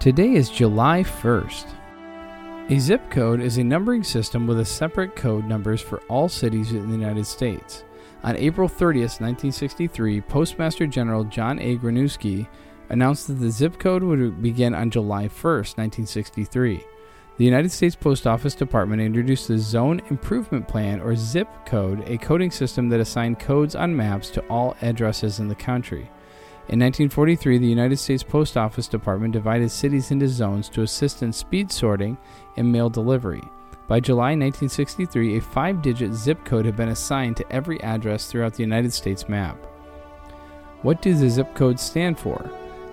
Today is July 1st. A zip code is a numbering system with a separate code numbers for all cities in the United States. On April 30th, 1963, Postmaster General John A. Gronouski announced that the zip code would begin on July 1st, 1963. The United States Post Office Department introduced the Zone Improvement Plan, or ZIP code, a coding system that assigned codes on maps to all addresses in the country. In 1943, the United States Post Office Department divided cities into zones to assist in speed sorting and mail delivery. By July 1963, a five digit zip code had been assigned to every address throughout the United States map. What do the zip codes stand for?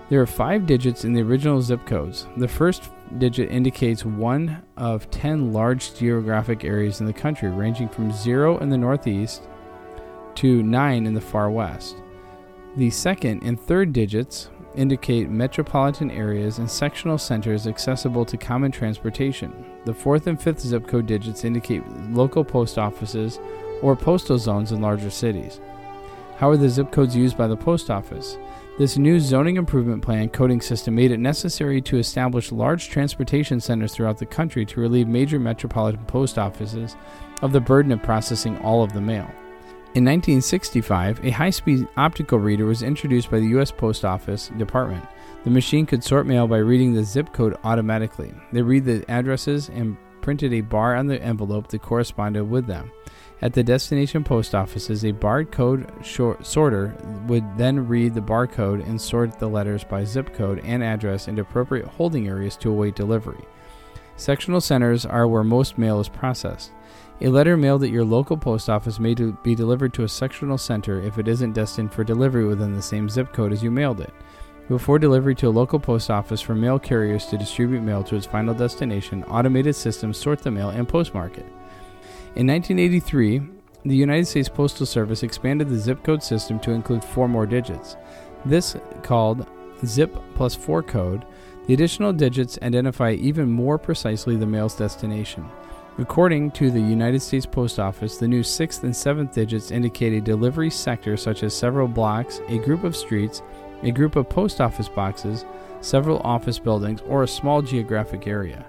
There are five digits in the original zip codes. The first digit indicates one of 10 large geographic areas in the country, ranging from 0 in the northeast to 9 in the far west. The second and third digits indicate metropolitan areas and sectional centers accessible to common transportation. The fourth and fifth zip code digits indicate local post offices or postal zones in larger cities. How are the zip codes used by the post office? This new zoning improvement plan coding system made it necessary to establish large transportation centers throughout the country to relieve major metropolitan post offices of the burden of processing all of the mail. In 1965, a high speed optical reader was introduced by the U.S. Post Office Department. The machine could sort mail by reading the zip code automatically. They read the addresses and printed a bar on the envelope that corresponded with them. At the destination post offices, a barcode sorter would then read the barcode and sort the letters by zip code and address into appropriate holding areas to await delivery. Sectional centers are where most mail is processed. A letter mailed at your local post office may be delivered to a sectional center if it isn't destined for delivery within the same zip code as you mailed it. Before delivery to a local post office for mail carriers to distribute mail to its final destination, automated systems sort the mail and postmark it. In 1983, the United States Postal Service expanded the zip code system to include four more digits. This, called Zip plus 4 code, the additional digits identify even more precisely the mail's destination. According to the United States Post Office, the new sixth and seventh digits indicate a delivery sector such as several blocks, a group of streets, a group of post office boxes, several office buildings, or a small geographic area.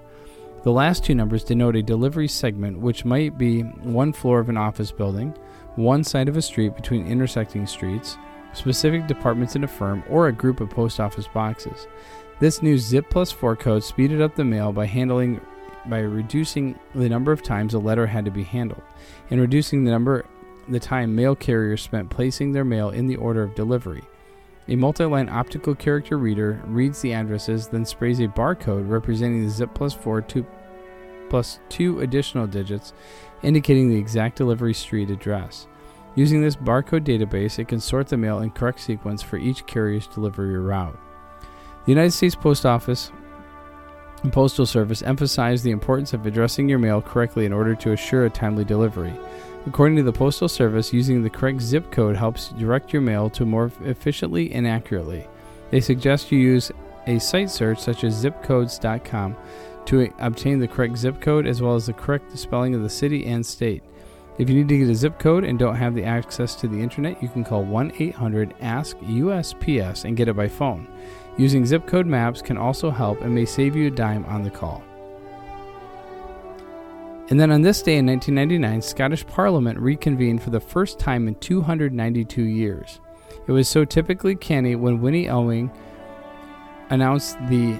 The last two numbers denote a delivery segment, which might be one floor of an office building, one side of a street between intersecting streets, specific departments in a firm, or a group of post office boxes. This new Zip plus 4 code speeded up the mail by handling by reducing the number of times a letter had to be handled and reducing the number the time mail carriers spent placing their mail in the order of delivery. A multi-line optical character reader reads the addresses, then sprays a barcode representing the zip plus four two plus two additional digits, indicating the exact delivery street address. Using this barcode database, it can sort the mail in correct sequence for each carrier's delivery route. The United States Post Office and Postal Service emphasized the importance of addressing your mail correctly in order to assure a timely delivery. According to the Postal Service, using the correct zip code helps direct your mail to more efficiently and accurately. They suggest you use a site search such as zipcodes.com to obtain the correct zip code as well as the correct spelling of the city and state. If you need to get a zip code and don't have the access to the internet, you can call 1 800 ASK USPS and get it by phone. Using zip code maps can also help and may save you a dime on the call. And then on this day in 1999, Scottish Parliament reconvened for the first time in 292 years. It was so typically canny when Winnie Ewing announced the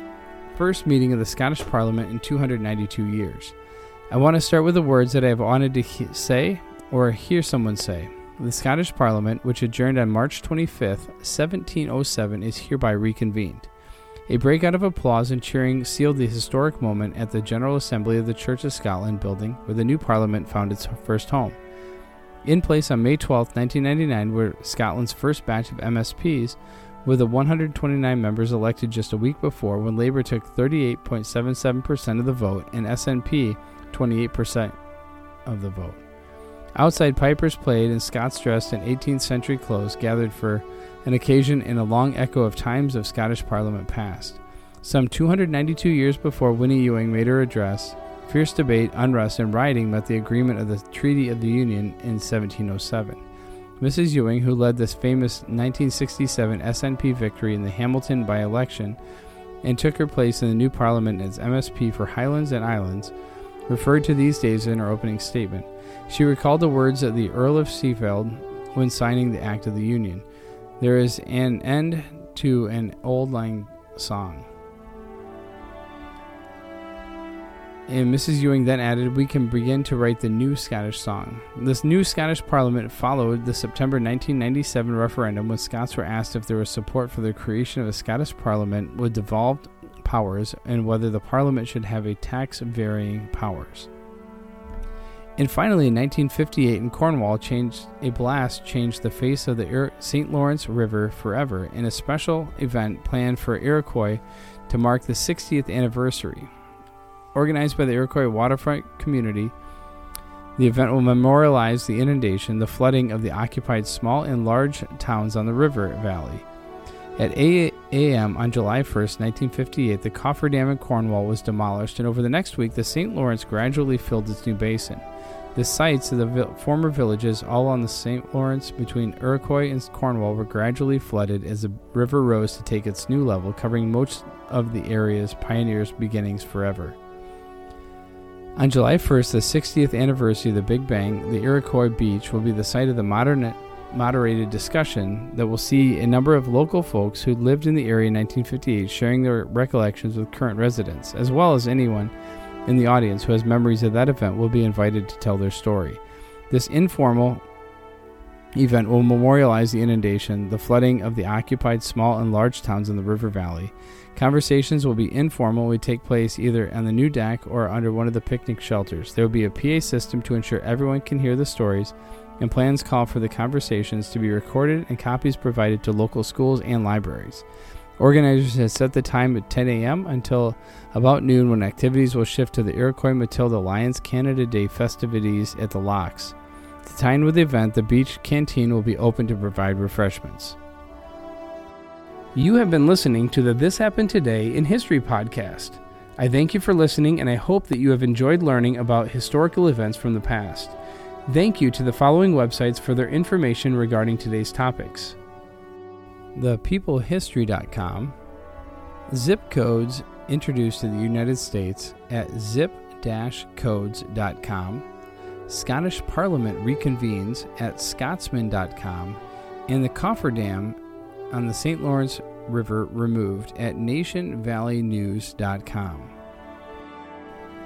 first meeting of the Scottish Parliament in 292 years. I want to start with the words that I have wanted to he- say or hear someone say. The Scottish Parliament, which adjourned on March 25, 1707, is hereby reconvened. A breakout of applause and cheering sealed the historic moment at the General Assembly of the Church of Scotland building, where the new Parliament found its first home. In place on May 12, 1999, were Scotland's first batch of MSPs, with the 129 members elected just a week before when Labor took 38.77% of the vote and SNP 28% of the vote. Outside pipers played and Scots dressed in 18th century clothes gathered for an occasion in a long echo of times of Scottish Parliament past. Some 292 years before Winnie Ewing made her address, fierce debate, unrest, and rioting met the agreement of the Treaty of the Union in 1707. Mrs. Ewing, who led this famous 1967 SNP victory in the Hamilton by election and took her place in the new Parliament as MSP for Highlands and Islands, referred to these days in her opening statement. She recalled the words of the Earl of Seafield when signing the Act of the Union There is an end to an old lang song. And Mrs. Ewing then added, We can begin to write the new Scottish song. This new Scottish Parliament followed the September 1997 referendum when Scots were asked if there was support for the creation of a Scottish Parliament with devolved powers and whether the Parliament should have a tax varying powers. And finally, in 1958, in Cornwall, changed, a blast changed the face of the St. Lawrence River forever in a special event planned for Iroquois to mark the 60th anniversary. Organized by the Iroquois waterfront community, the event will memorialize the inundation, the flooding of the occupied small and large towns on the river valley. At 8 a.m. on July 1, 1958, the Coffer Dam in Cornwall was demolished, and over the next week, the St. Lawrence gradually filled its new basin. The sites of the vi- former villages, all on the St. Lawrence between Iroquois and Cornwall, were gradually flooded as the river rose to take its new level, covering most of the area's pioneers' beginnings forever. On July 1st, the 60th anniversary of the Big Bang, the Iroquois Beach will be the site of the modern moderated discussion that will see a number of local folks who lived in the area in 1958 sharing their recollections with current residents, as well as anyone in the audience who has memories of that event will be invited to tell their story. This informal event will memorialize the inundation, the flooding of the occupied small and large towns in the river valley, Conversations will be informal will take place either on the new deck or under one of the picnic shelters. There will be a PA system to ensure everyone can hear the stories, and plans call for the conversations to be recorded and copies provided to local schools and libraries. Organizers have set the time at 10 a.m. until about noon when activities will shift to the Iroquois Matilda Lions Canada Day festivities at the Locks. To tie in with the event, the beach canteen will be open to provide refreshments. You have been listening to the This Happened Today in History podcast. I thank you for listening and I hope that you have enjoyed learning about historical events from the past. Thank you to the following websites for their information regarding today's topics ThePeopleHistory.com, zip codes introduced to the United States at zip codes.com, Scottish Parliament reconvenes at scotsman.com, and the Cofferdam on the St. Lawrence River removed at nationvalleynews.com.